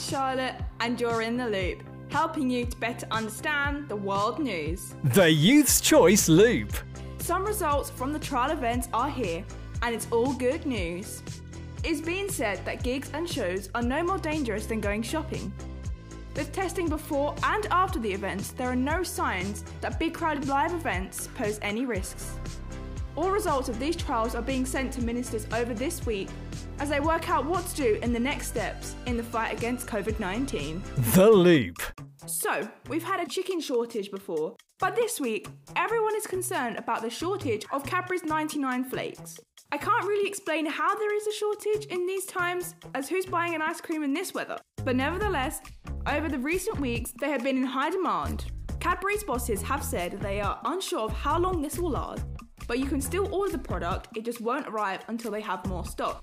it's Charlotte, and you're in the loop, helping you to better understand the world news. The Youth's Choice Loop. Some results from the trial events are here, and it's all good news. It's been said that gigs and shows are no more dangerous than going shopping. With testing before and after the events, there are no signs that big crowded live events pose any risks. All results of these trials are being sent to ministers over this week as they work out what to do in the next steps in the fight against COVID 19. The Loop. So, we've had a chicken shortage before, but this week, everyone is concerned about the shortage of Cadbury's 99 flakes. I can't really explain how there is a shortage in these times, as who's buying an ice cream in this weather? But nevertheless, over the recent weeks, they have been in high demand. Cadbury's bosses have said they are unsure of how long this will last, but you can still order the product, it just won't arrive until they have more stock.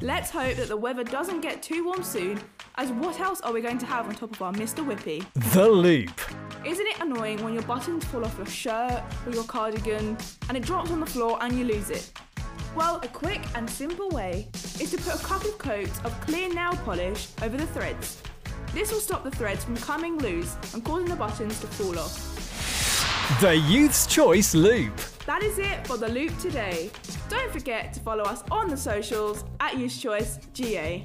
Let's hope that the weather doesn't get too warm soon, as what else are we going to have on top of our Mr. Whippy? The Loop. Isn't it annoying when your buttons fall off your shirt or your cardigan and it drops on the floor and you lose it? Well, a quick and simple way is to put a couple of coats of clear nail polish over the threads. This will stop the threads from coming loose and causing the buttons to fall off. The Youth's Choice Loop. That is it for the loop today. Don't forget to follow us on the socials at Youth Choice GA.